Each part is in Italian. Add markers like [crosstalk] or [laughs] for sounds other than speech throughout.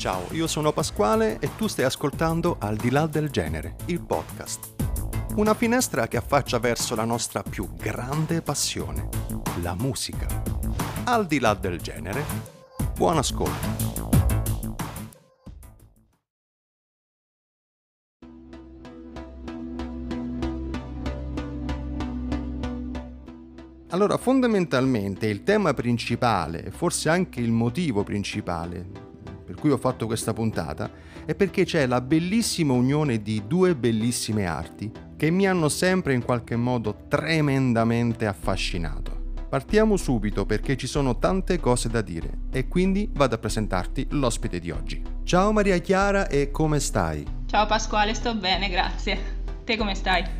Ciao, io sono Pasquale e tu stai ascoltando Al di là del genere, il podcast. Una finestra che affaccia verso la nostra più grande passione, la musica. Al di là del genere, buon ascolto. Allora, fondamentalmente il tema principale, forse anche il motivo principale cui ho fatto questa puntata, è perché c'è la bellissima unione di due bellissime arti che mi hanno sempre in qualche modo tremendamente affascinato. Partiamo subito perché ci sono tante cose da dire e quindi vado a presentarti l'ospite di oggi. Ciao Maria Chiara e come stai? Ciao Pasquale, sto bene, grazie. Te come stai?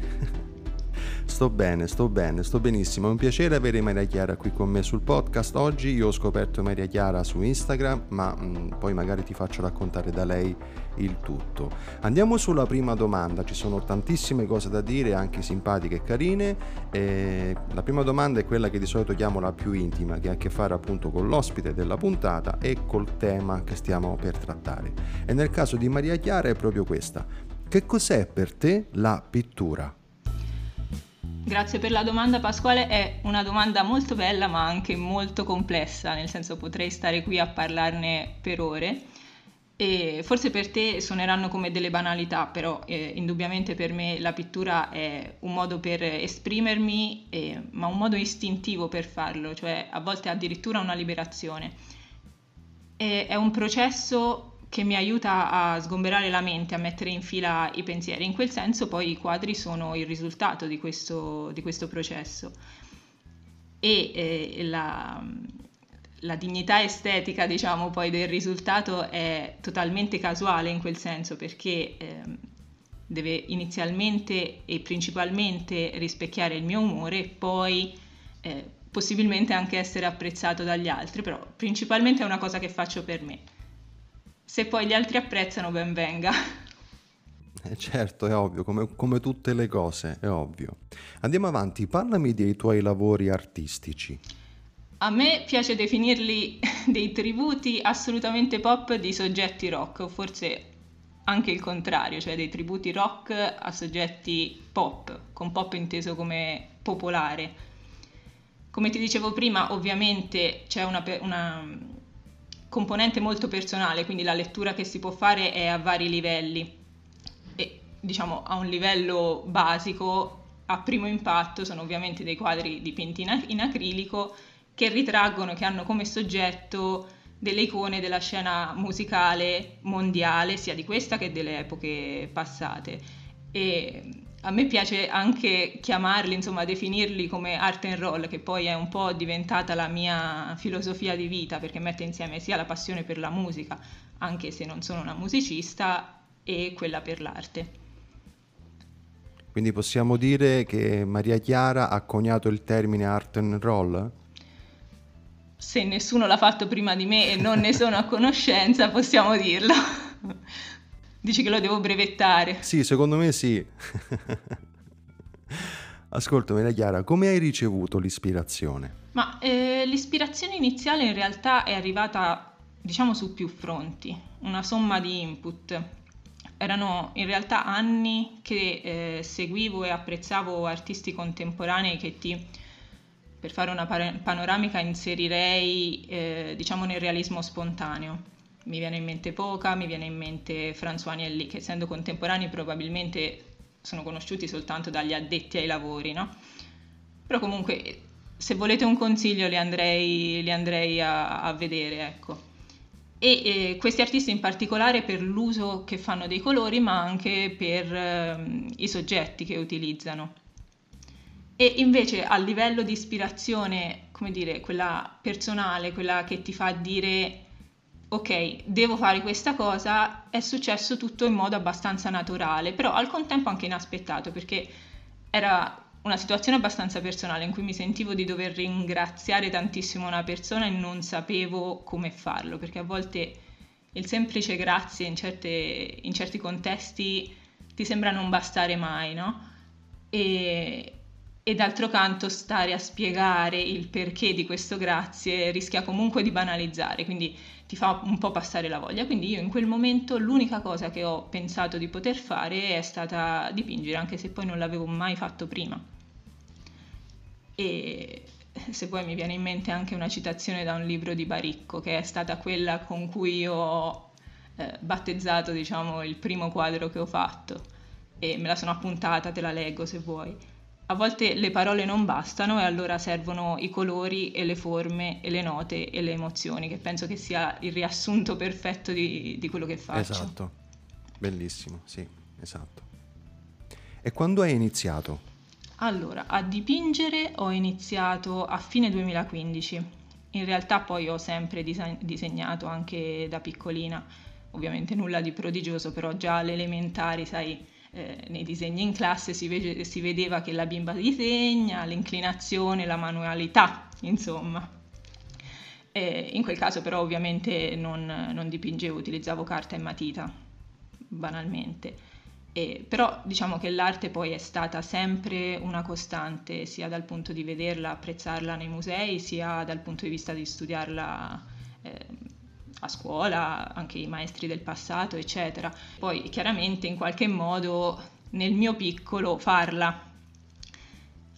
Sto bene, sto bene, sto benissimo. È un piacere avere Maria Chiara qui con me sul podcast. Oggi io ho scoperto Maria Chiara su Instagram, ma mh, mm, poi magari ti faccio raccontare da lei il tutto. Andiamo sulla prima domanda, ci sono tantissime cose da dire, anche simpatiche e carine. E la prima domanda è quella che di solito chiamo la più intima, che ha a che fare appunto con l'ospite della puntata e col tema che stiamo per trattare. E nel caso di Maria Chiara è proprio questa. Che cos'è per te la pittura? Grazie per la domanda Pasquale, è una domanda molto bella ma anche molto complessa, nel senso potrei stare qui a parlarne per ore e forse per te suoneranno come delle banalità, però eh, indubbiamente per me la pittura è un modo per esprimermi, eh, ma un modo istintivo per farlo, cioè a volte addirittura una liberazione. E è un processo che mi aiuta a sgomberare la mente, a mettere in fila i pensieri. In quel senso poi i quadri sono il risultato di questo, di questo processo. E eh, la, la, dignità estetica, diciamo, poi del risultato è totalmente casuale in quel senso, perché eh, deve inizialmente e principalmente rispecchiare il mio umore poi eh, possibilmente anche essere apprezzato dagli altri, però principalmente è una cosa che faccio per me. Se poi gli altri apprezzano, ben venga. [laughs] Eh certo, è ovvio, come, come, tutte le cose, è ovvio. Andiamo avanti, parlami dei tuoi lavori artistici. A me piace definirli [laughs] dei tributi assolutamente pop di soggetti rock, o forse anche il contrario, cioè dei tributi rock a soggetti pop, con pop inteso come popolare. Come ti dicevo prima, ovviamente c'è una, una componente molto personale, quindi la lettura che si può fare è a vari livelli. E diciamo a un livello basico, a primo impatto, sono ovviamente dei quadri dipinti in, acrilico che ritraggono, che hanno come soggetto delle icone della scena musicale mondiale, sia di questa che delle epoche passate. E a me piace anche chiamarli, insomma, definirli come art and roll, che poi è un po' diventata la mia filosofia di vita, perché mette insieme sia la passione per la musica, anche se non sono una musicista, e quella per l'arte. Quindi possiamo dire che Maria Chiara ha coniato il termine art and roll? Se nessuno l'ha fatto prima di me e non ne sono a conoscenza, possiamo dirlo. Dici che lo devo brevettare? Sì, secondo me sì. Ascolta, Maria Chiara, come hai ricevuto l'ispirazione? Ma eh, l'ispirazione iniziale in realtà è arrivata, diciamo, su più fronti, una somma di input. Erano in realtà anni che eh, seguivo e apprezzavo artisti contemporanei che ti, per fare una panoramica, inserirei, eh, diciamo, nel realismo spontaneo mi viene in mente Poca, mi viene in mente François Agnelli, che essendo contemporanei probabilmente sono conosciuti soltanto dagli addetti ai lavori, no? Però comunque, se volete un consiglio, li andrei, li andrei a, a, vedere, ecco. E eh, questi artisti in particolare per l'uso che fanno dei colori, ma anche per eh, i soggetti che utilizzano. E invece a livello di ispirazione, come dire, quella personale, quella che ti fa dire ok, devo fare questa cosa, è successo tutto in modo abbastanza naturale, però al contempo anche inaspettato, perché era una situazione abbastanza personale in cui mi sentivo di dover ringraziare tantissimo una persona e non sapevo come farlo, perché a volte il semplice grazie in, certe, in certi contesti ti sembra non bastare mai, no? E e d'altro canto stare a spiegare il perché di questo grazie rischia comunque di banalizzare, quindi ti fa un po' passare la voglia. Quindi io in quel momento l'unica cosa che ho pensato di poter fare è stata dipingere, anche se poi non l'avevo mai fatto prima. E se poi mi viene in mente anche una citazione da un libro di Baricco, che è stata quella con cui io ho eh, battezzato, diciamo, il primo quadro che ho fatto. E me la sono appuntata, te la leggo se vuoi a volte le parole non bastano e allora servono i colori e le forme e le note e le emozioni, che penso che sia il riassunto perfetto di, di quello che faccio. Esatto, bellissimo, sì, esatto. E quando hai iniziato? Allora, a dipingere ho iniziato a fine 2015. In realtà poi ho sempre disegnato anche da piccolina, ovviamente nulla di prodigioso, però già alle elementari, sai, eh, nei disegni in classe si, vede, si vedeva che la bimba disegna, l'inclinazione, la manualità, insomma. E in quel caso però ovviamente non, non, dipingevo, utilizzavo carta e matita, banalmente. E, però diciamo che l'arte poi è stata sempre una costante, sia dal punto di vederla, apprezzarla nei musei, sia dal punto di vista di studiarla eh, a scuola, anche i maestri del passato, eccetera. Poi chiaramente in qualche modo nel mio piccolo farla.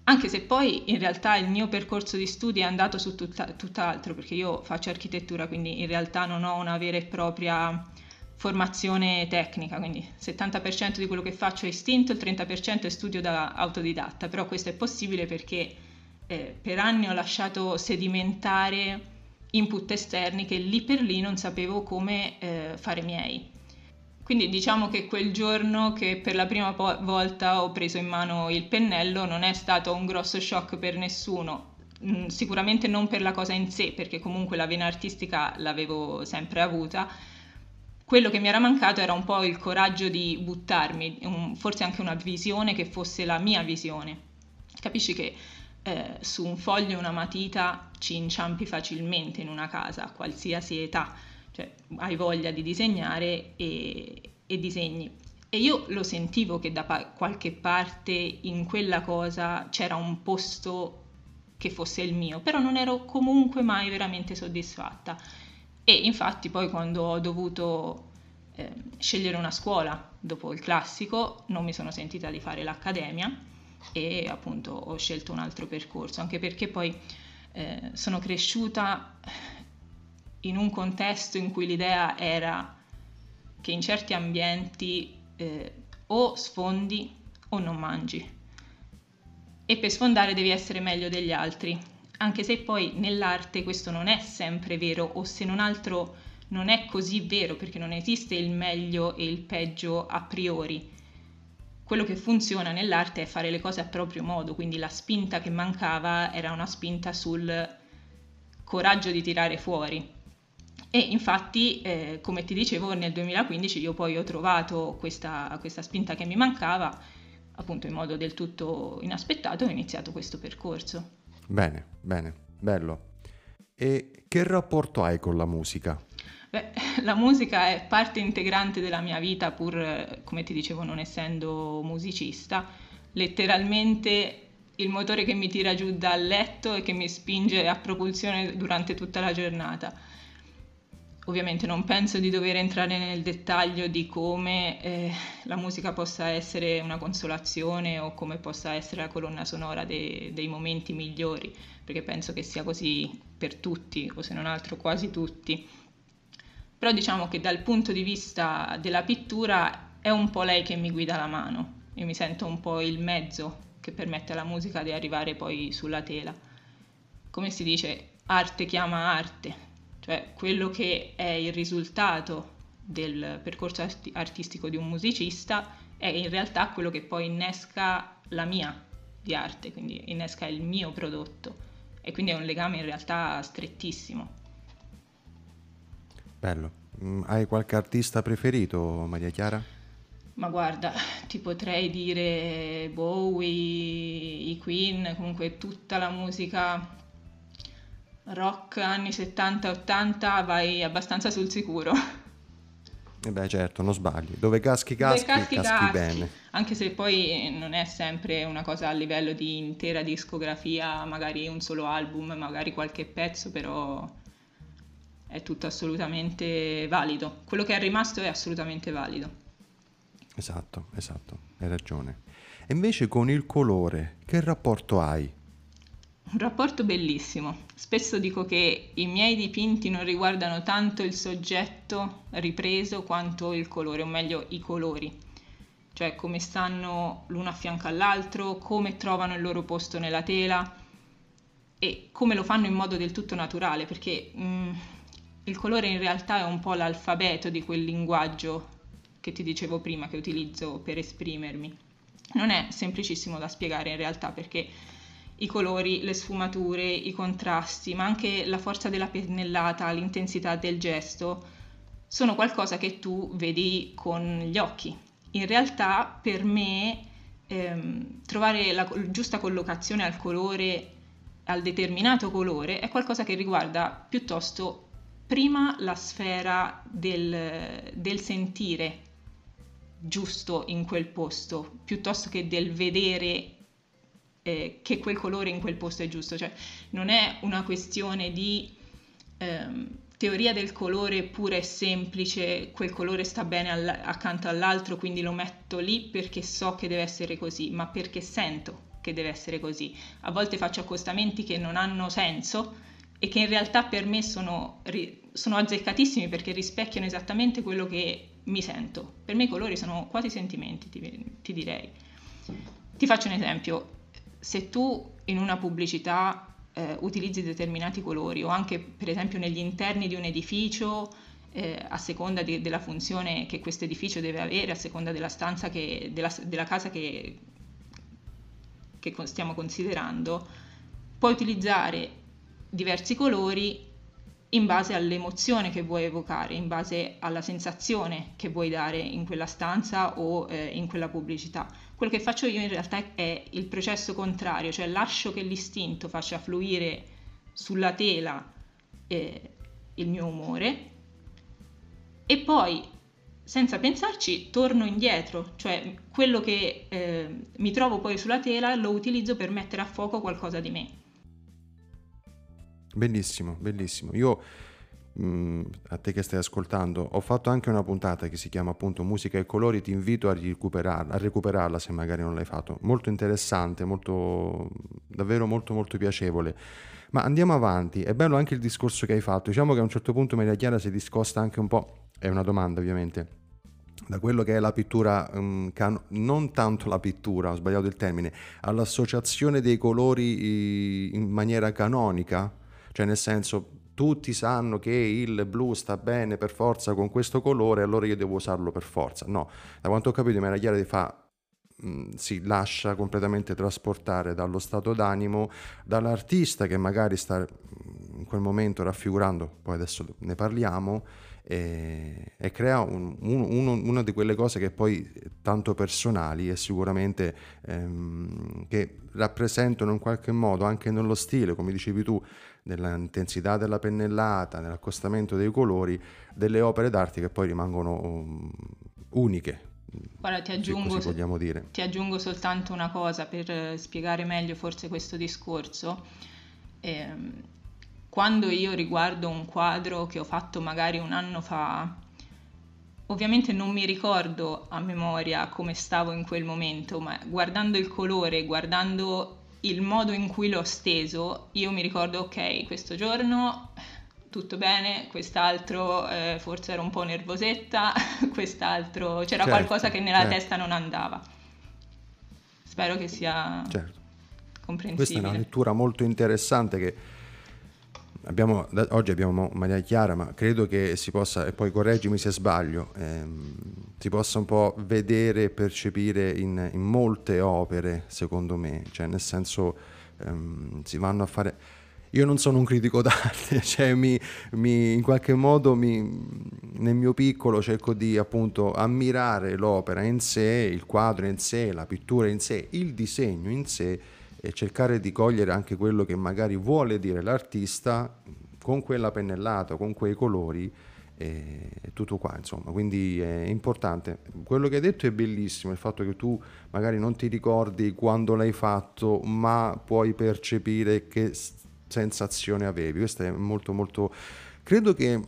Anche se poi in realtà il mio percorso di studi è andato su tutta, tutt'altro, perché io faccio architettura, quindi in realtà non ho una vera e propria formazione tecnica, quindi il 70% di quello che faccio è istinto, il 30% è studio da autodidatta, però questo è possibile perché eh, per anni ho lasciato sedimentare input esterni che lì per lì non sapevo come eh, fare miei. Quindi diciamo che quel giorno che per la prima po- volta ho preso in mano il pennello non è stato un grosso shock per nessuno, mm, sicuramente non per la cosa in sé, perché comunque la vena artistica l'avevo sempre avuta. Quello che mi era mancato era un po' il coraggio di buttarmi, un, forse anche una visione che fosse la mia visione. Capisci che eh, su un foglio e una matita ci inciampi facilmente in una casa, a qualsiasi età, cioè hai voglia di disegnare e, e disegni. E io lo sentivo che da pa- qualche parte in quella cosa c'era un posto che fosse il mio, però non ero comunque mai veramente soddisfatta. E infatti poi quando ho dovuto eh, scegliere una scuola dopo il classico, non mi sono sentita di fare l'accademia e appunto ho scelto un altro percorso, anche perché poi eh, sono cresciuta in un contesto in cui l'idea era che in certi ambienti eh, o sfondi o non mangi. E per sfondare devi essere meglio degli altri, anche se poi nell'arte questo non è sempre vero o se non altro non è così vero perché non esiste il meglio e il peggio a priori quello che funziona nell'arte è fare le cose a proprio modo, quindi la spinta che mancava era una spinta sul coraggio di tirare fuori. E infatti, eh, come ti dicevo, nel 2015 io poi ho trovato questa, questa spinta che mi mancava, appunto in modo del tutto inaspettato, ho iniziato questo percorso. Bene, bene, bello. E che rapporto hai con la musica? Beh, [laughs] la musica è parte integrante della mia vita, pur come ti dicevo non essendo musicista. Letteralmente il motore che mi tira giù dal letto e che mi spinge a propulsione durante tutta la giornata. Ovviamente non penso di dover entrare nel dettaglio di come eh, la musica possa essere una consolazione o come possa essere la colonna sonora de- dei momenti migliori, perché penso che sia così per tutti, o se non altro quasi tutti però diciamo che dal punto di vista della pittura è un po' lei che mi guida la mano, io mi sento un po' il mezzo che permette alla musica di arrivare poi sulla tela. Come si dice, arte chiama arte, cioè quello che è il risultato del percorso artistico di un musicista è in realtà quello che poi innesca la mia di arte, quindi innesca il mio prodotto e quindi è un legame in realtà strettissimo. Bello. Mm, hai qualche artista preferito, Maria Chiara? Ma guarda, ti potrei dire Bowie, i Queen, comunque tutta la musica rock anni 70 80 vai abbastanza sul sicuro. E beh certo, non sbagli. Dove caschi caschi, Dove caschi, caschi, caschi bene. Anche se poi non è sempre una cosa a livello di intera discografia, magari un solo album, magari qualche pezzo, però è tutto assolutamente valido. Quello che è rimasto è assolutamente valido. Esatto, esatto, hai ragione. E invece con il colore, che rapporto hai? Un rapporto bellissimo. Spesso dico che i miei dipinti non riguardano tanto il soggetto ripreso quanto il colore, o meglio i colori, cioè come stanno l'uno a fianco all'altro, come trovano il loro posto nella tela e come lo fanno in modo del tutto naturale, perché mh, mm, il colore in realtà è un po' l'alfabeto di quel linguaggio che ti dicevo prima che utilizzo per esprimermi. Non è semplicissimo da spiegare in realtà perché i colori, le sfumature, i contrasti, ma anche la forza della pennellata, l'intensità del gesto, sono qualcosa che tu vedi con gli occhi. In realtà per me ehm, trovare la giusta collocazione al colore, al determinato colore, è qualcosa che riguarda piuttosto prima la sfera del, del sentire giusto in quel posto, piuttosto che del vedere eh, che quel colore in quel posto è giusto, cioè non è una questione di ehm, teoria del colore pura e semplice, quel colore sta bene all- accanto all'altro, quindi lo metto lì perché so che deve essere così, ma perché sento che deve essere così. A volte faccio accostamenti che non hanno senso e che in realtà per me sono, sono azzeccatissimi perché rispecchiano esattamente quello che mi sento. Per me i colori sono quasi sentimenti, ti, ti direi. Ti faccio un esempio se tu in una pubblicità eh, utilizzi determinati colori o anche per esempio negli interni di un edificio eh, a seconda di, della funzione che questo edificio deve avere, a seconda della stanza che, della, della casa che, che stiamo considerando, puoi utilizzare diversi colori in base all'emozione che vuoi evocare, in base alla sensazione che vuoi dare in quella stanza o eh, in quella pubblicità. Quello che faccio io in realtà è il processo contrario, cioè lascio che l'istinto faccia fluire sulla tela eh, il mio umore e poi senza pensarci torno indietro, cioè quello che eh, mi trovo poi sulla tela lo utilizzo per mettere a fuoco qualcosa di me. Bellissimo, bellissimo. Io mh, mm, a te che stai ascoltando, ho fatto anche una puntata che si chiama appunto Musica e colori, ti invito a recuperarla, a recuperarla se magari non l'hai fatto. Molto interessante, molto davvero molto molto piacevole. Ma andiamo avanti, è bello anche il discorso che hai fatto. Diciamo che a un certo punto Maria Chiara si discosta anche un po', è una domanda ovviamente, da quello che è la pittura, can- non tanto la pittura, ho sbagliato il termine, all'associazione dei colori in maniera canonica, cioè nel senso tutti sanno che il blu sta bene per forza con questo colore, allora io devo usarlo per forza. No, da quanto ho capito, Maria Chiara fa si lascia completamente trasportare dallo stato d'animo, dall'artista che magari sta in quel momento raffigurando, poi adesso ne parliamo, e, e crea un, un, una di quelle cose che poi tanto personali e sicuramente ehm, che rappresentano in qualche modo anche nello stile, come dicevi tu, nell'intensità della pennellata, nell'accostamento dei colori, delle opere d'arte che poi rimangono um, uniche. Guarda, ti aggiungo, ti aggiungo, soltanto una cosa per eh, spiegare meglio forse questo discorso. Eh, quando io riguardo un quadro che ho fatto magari un anno fa, ovviamente non mi ricordo a memoria come stavo in quel momento, ma guardando il colore, guardando il modo in cui l'ho steso, io mi ricordo, ok, questo giorno tutto bene, quest'altro eh, forse era un po' nervosetta, [laughs] quest'altro c'era certo, qualcosa che nella certo. testa non andava. Spero che sia certo. comprensibile. Questa è una lettura molto interessante che abbiamo, oggi abbiamo Maria Chiara, ma credo che si possa, e poi correggimi se sbaglio, ehm, si possa un po' vedere e percepire in, in, molte opere, secondo me, cioè nel senso ehm, si vanno a fare... Io non sono un critico [laughs] d'arte, cioè mi, mi, in qualche modo mi, nel mio piccolo cerco di appunto ammirare l'opera in sé, il quadro in sé, la pittura in sé, il disegno in sé e cercare di cogliere anche quello che magari vuole dire l'artista con quella pennellata, con quei colori e tutto qua, insomma, quindi è importante. Quello che hai detto è bellissimo, il fatto che tu magari non ti ricordi quando l'hai fatto, ma puoi percepire che sensazione avevi. Questo è molto molto credo che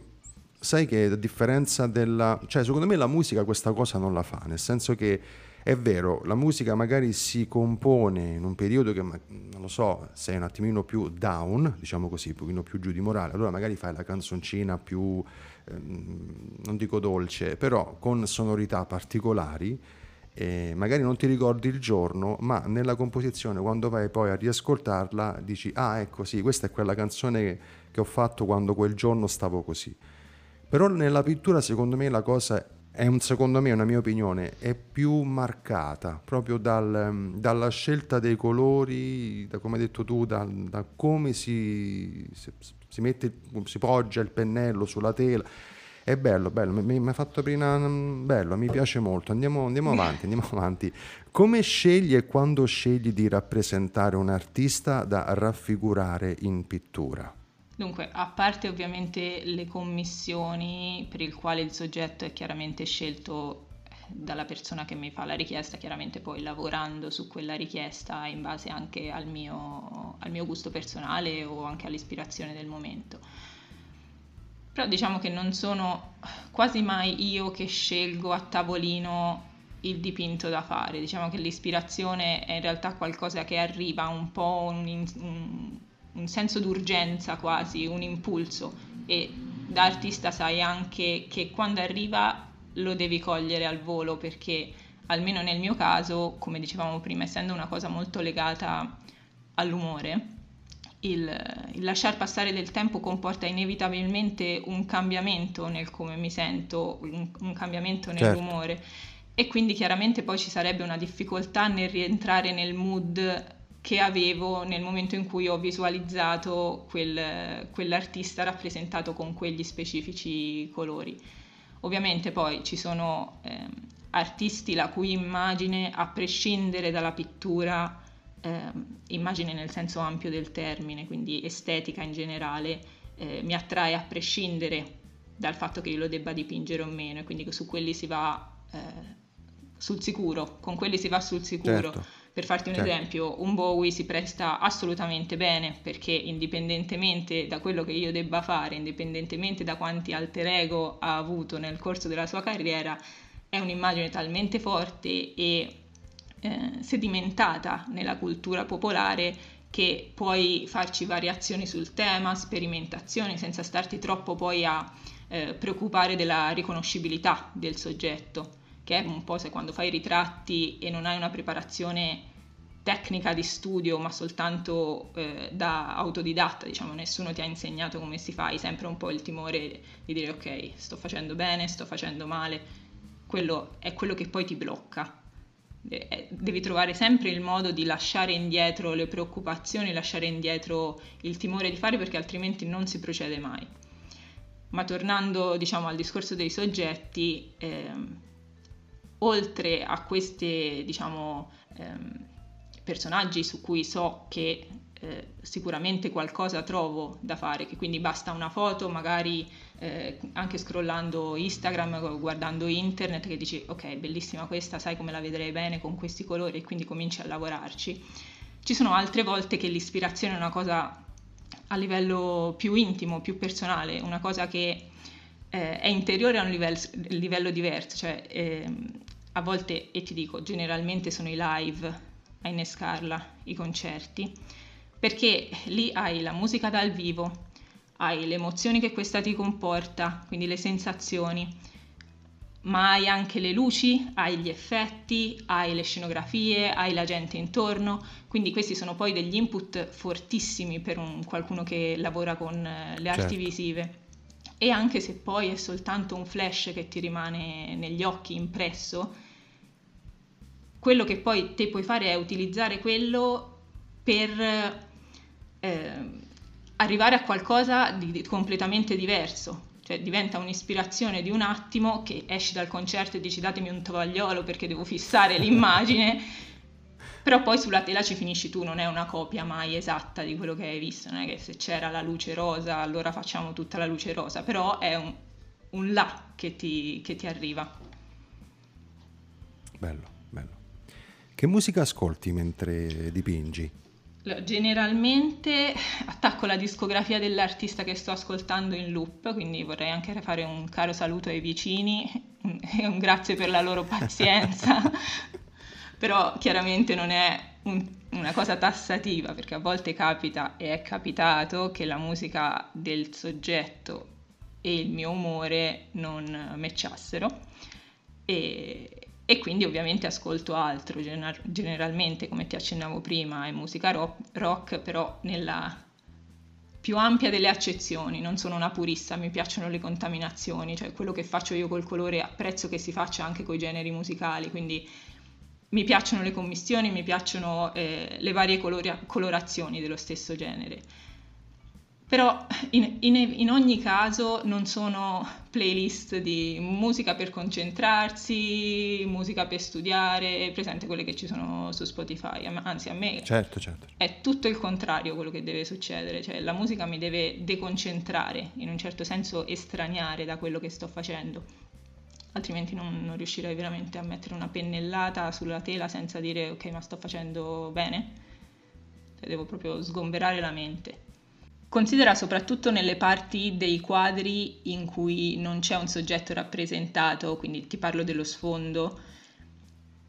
sai che a differenza della cioè secondo me la musica questa cosa non la fa, nel senso che è vero, la musica magari si compone in un periodo che, non lo so, sei un attimino più down, diciamo così, un pochino più giù di morale, allora magari fai la canzoncina più, ehm, non dico dolce, però con sonorità particolari, e magari non ti ricordi il giorno, ma nella composizione, quando vai poi a riascoltarla, dici, ah ecco sì, questa è quella canzone che ho fatto quando quel giorno stavo così. Però nella pittura secondo me la cosa è un, secondo me, una mia opinione, è più marcata proprio dal, dalla scelta dei colori, da come hai detto tu, da, da come si, si, si, mette, si poggia il pennello sulla tela. È bello, bello, mi, mi ha fatto prima, bello, mi piace molto. Andiamo, andiamo [laughs] avanti, andiamo avanti. Come scegli e quando scegli di rappresentare un artista da raffigurare in pittura? Dunque, a parte ovviamente le commissioni per il quale il soggetto è chiaramente scelto eh, dalla persona che mi fa la richiesta, chiaramente poi lavorando su quella richiesta in base anche al mio, al mio gusto personale o anche all'ispirazione del momento. Però diciamo che non sono quasi mai io che scelgo a tavolino il dipinto da fare, diciamo che l'ispirazione è in realtà qualcosa che arriva un po' un, un un senso d'urgenza quasi, un impulso e da artista sai anche che quando arriva lo devi cogliere al volo perché almeno nel mio caso, come dicevamo prima, essendo una cosa molto legata all'umore, il, il, lasciar passare del tempo comporta inevitabilmente un cambiamento nel come mi sento, un, un cambiamento nell'umore certo. e quindi chiaramente poi ci sarebbe una difficoltà nel rientrare nel mood che avevo nel momento in cui ho visualizzato quel, quell'artista rappresentato con quegli specifici colori. Ovviamente poi ci sono eh, artisti la cui immagine, a prescindere dalla pittura, eh, immagine nel senso ampio del termine, quindi estetica in generale, eh, mi attrae a prescindere dal fatto che io lo debba dipingere o meno, e quindi su quelli si va eh, sul sicuro, con quelli si va sul sicuro. Certo per farti un certo. esempio, un Bowie si presta assolutamente bene perché indipendentemente da quello che io debba fare, indipendentemente da quanti alter ego ha avuto nel corso della sua carriera, è un'immagine talmente forte e eh, sedimentata nella cultura popolare che puoi farci variazioni sul tema, sperimentazioni, senza starti troppo poi a eh, preoccupare della riconoscibilità del soggetto che è un po' se quando fai ritratti e non hai una preparazione tecnica di studio, ma soltanto eh, da autodidatta, diciamo, nessuno ti ha insegnato come si fa, hai sempre un po' il timore di dire ok, sto facendo bene, sto facendo male, quello è quello che poi ti blocca. Devi trovare sempre il modo di lasciare indietro le preoccupazioni, lasciare indietro il timore di fare perché altrimenti non si procede mai. Ma tornando diciamo, al discorso dei soggetti, ehm, oltre a queste diciamo, ehm, personaggi su cui so che eh, sicuramente qualcosa trovo da fare, che quindi basta una foto, magari eh, anche scrollando Instagram, guardando internet, che dici ok, bellissima questa, sai come la vedrei bene con questi colori e quindi cominci a lavorarci. Ci sono altre volte che l'ispirazione è una cosa a livello più intimo, più personale, una cosa che eh, è interiore a un livello, livello diverso, cioè ehm, a volte, e ti dico, generalmente sono i live a innescarla, i concerti, perché lì hai la musica dal vivo, hai le emozioni che questa ti comporta, quindi le sensazioni, ma hai anche le luci, hai gli effetti, hai le scenografie, hai la gente intorno, quindi questi sono poi degli input fortissimi per un, qualcuno che lavora con eh, le arti certo. visive. E anche se poi è soltanto un flash che ti rimane negli occhi impresso, quello che poi te puoi fare è utilizzare quello per eh, arrivare a qualcosa di, di completamente diverso. Cioè diventa un'ispirazione di un attimo che esci dal concerto e dici datemi un tovagliolo perché devo fissare [laughs] l'immagine, però poi sulla tela ci finisci tu, non è una copia mai esatta di quello che hai visto, non è che se c'era la luce rosa allora facciamo tutta la luce rosa, però è un, un là che ti, che ti arriva. Bello, bello. Che musica ascolti mentre dipingi? Generalmente attacco la discografia dell'artista che sto ascoltando in loop, quindi vorrei anche fare un caro saluto ai vicini [laughs] e un grazie per la loro pazienza, [laughs] però chiaramente non è un, una cosa tassativa perché a volte capita e è capitato che la musica del soggetto e il mio umore non matchassero. E, e quindi ovviamente ascolto altro, gener- generalmente come ti accennavo prima è musica rock, rock, però nella più ampia delle accezioni, non sono una purista, mi piacciono le contaminazioni, cioè quello che faccio io col colore apprezzo che si faccia anche con i generi musicali, quindi mi piacciono le commissioni, mi piacciono eh, le varie colori- colorazioni dello stesso genere però in, in, in, ogni caso non sono playlist di musica per concentrarsi, musica per studiare, presente quelle che ci sono su Spotify, anzi a me certo, certo. è tutto il contrario quello che deve succedere, cioè la musica mi deve deconcentrare, in un certo senso estraniare da quello che sto facendo, altrimenti non, non riuscirei veramente a mettere una pennellata sulla tela senza dire ok ma sto facendo bene, cioè, devo proprio sgomberare la mente. Considera soprattutto nelle parti dei quadri in cui non c'è un soggetto rappresentato, quindi ti parlo dello sfondo,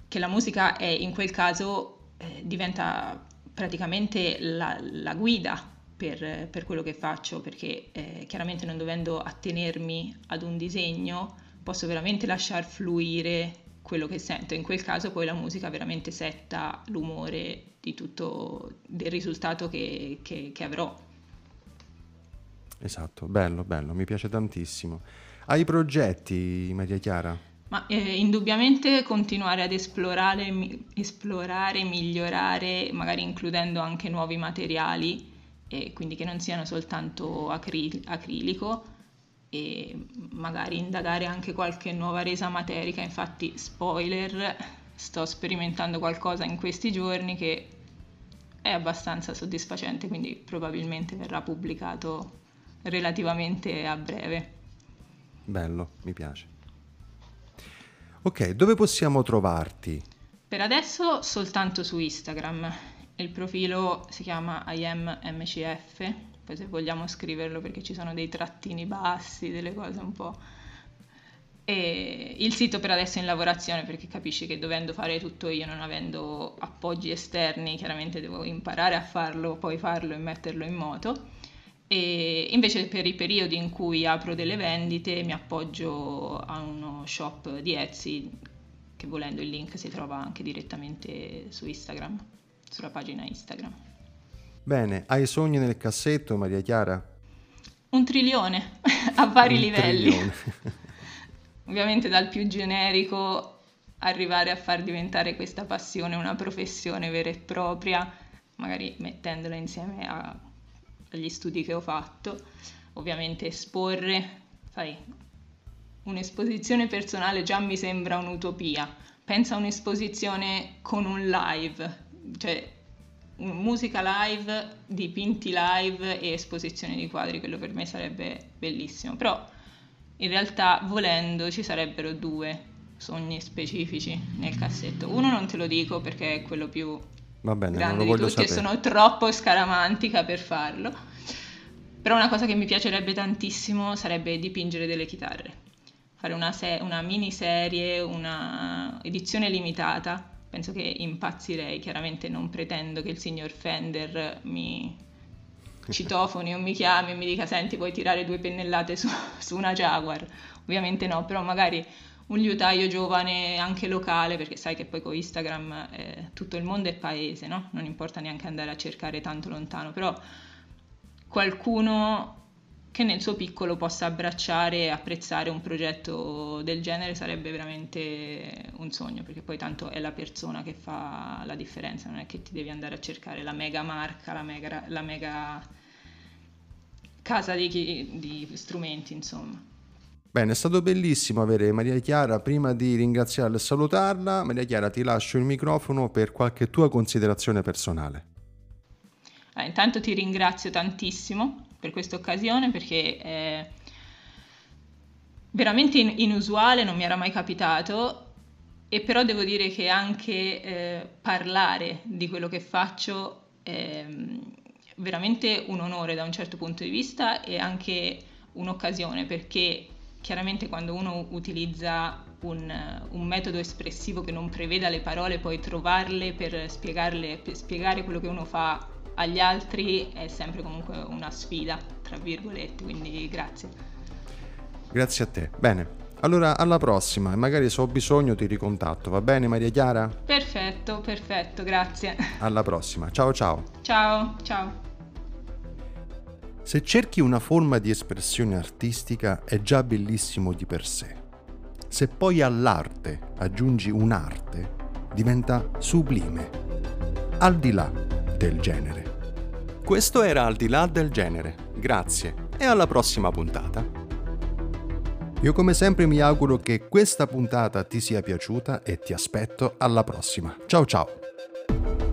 che la musica è in quel caso eh, diventa praticamente la, la guida per, per, quello che faccio, perché eh, chiaramente non dovendo attenermi ad un disegno posso veramente lasciar fluire quello che sento. In quel caso poi la musica veramente setta l'umore di tutto, del risultato che, che, che avrò. Esatto, bello, bello, mi piace tantissimo. Hai progetti, Maria Chiara? Ma eh, indubbiamente continuare ad esplorare, mi, esplorare, migliorare, magari includendo anche nuovi materiali, e quindi che non siano soltanto acri- acrilico e magari indagare anche qualche nuova resa materica. Infatti, spoiler, sto sperimentando qualcosa in questi giorni che è abbastanza soddisfacente, quindi probabilmente verrà pubblicato relativamente a breve. Bello, mi piace. Ok, dove possiamo trovarti? Per adesso soltanto su Instagram. Il profilo si chiama IamMCF, poi se vogliamo scriverlo perché ci sono dei trattini bassi, delle cose un po'... E il sito per adesso è in lavorazione perché capisci che dovendo fare tutto io, non avendo appoggi esterni, chiaramente devo imparare a farlo, poi farlo e metterlo in moto e invece per i periodi in cui apro delle vendite mi appoggio a uno shop di Etsy che volendo il link si trova anche direttamente su Instagram, sulla pagina Instagram. Bene, hai sogni nel cassetto Maria Chiara? Un trilione [laughs] a vari Un livelli. [laughs] Ovviamente dal più generico arrivare a far diventare questa passione una professione vera e propria, magari mettendola insieme a dagli studi che ho fatto, ovviamente esporre, sai, un'esposizione personale già mi sembra un'utopia. Pensa a un'esposizione con un live, cioè musica live, dipinti live e esposizione di quadri, quello per me sarebbe bellissimo. Però in realtà volendo ci sarebbero due sogni specifici nel cassetto. Uno non te lo dico perché è quello più Va bene, grande non lo di tutti sapere. e sono troppo scaramantica per farlo. Però una cosa che mi piacerebbe tantissimo sarebbe dipingere delle chitarre. Fare una, se- una miniserie, una edizione limitata. Penso che impazzirei, chiaramente non pretendo che il signor Fender mi citofoni o mi chiami e mi dica senti puoi tirare due pennellate su, su una Jaguar. Ovviamente no, però magari un liutaio giovane anche locale, perché sai che poi con Instagram eh, tutto il mondo è paese, no? Non importa neanche andare a cercare tanto lontano, però qualcuno che nel suo piccolo possa abbracciare e apprezzare un progetto del genere sarebbe veramente un sogno, perché poi tanto è la persona che fa la differenza, non è che ti devi andare a cercare la mega marca, la mega, la mega casa di, di strumenti, insomma. Bene, è stato bellissimo avere Maria Chiara. Prima di ringraziarla e salutarla, Maria Chiara, ti lascio il microfono per qualche tua considerazione personale. Ah, intanto ti ringrazio tantissimo per questa occasione perché eh, veramente in- inusuale, non mi era mai capitato e però devo dire che anche eh, parlare di quello che faccio è veramente un onore da un certo punto di vista e anche un'occasione perché chiaramente quando uno utilizza un, un, metodo espressivo che non preveda le parole, poi trovarle per, per spiegare quello che uno fa agli altri è sempre comunque una sfida, tra virgolette, quindi grazie. Grazie a te. Bene, allora alla prossima e magari se ho bisogno ti ricontatto, va bene Maria Chiara? Perfetto, perfetto, grazie. Alla prossima, ciao ciao. Ciao, ciao. Se cerchi una forma di espressione artistica è già bellissimo di per sé. Se poi all'arte aggiungi un'arte, diventa sublime, al di là del genere. Questo era Al di là del genere. Grazie e alla prossima puntata. Io come sempre mi auguro che questa puntata ti sia piaciuta e ti aspetto alla prossima. Ciao ciao!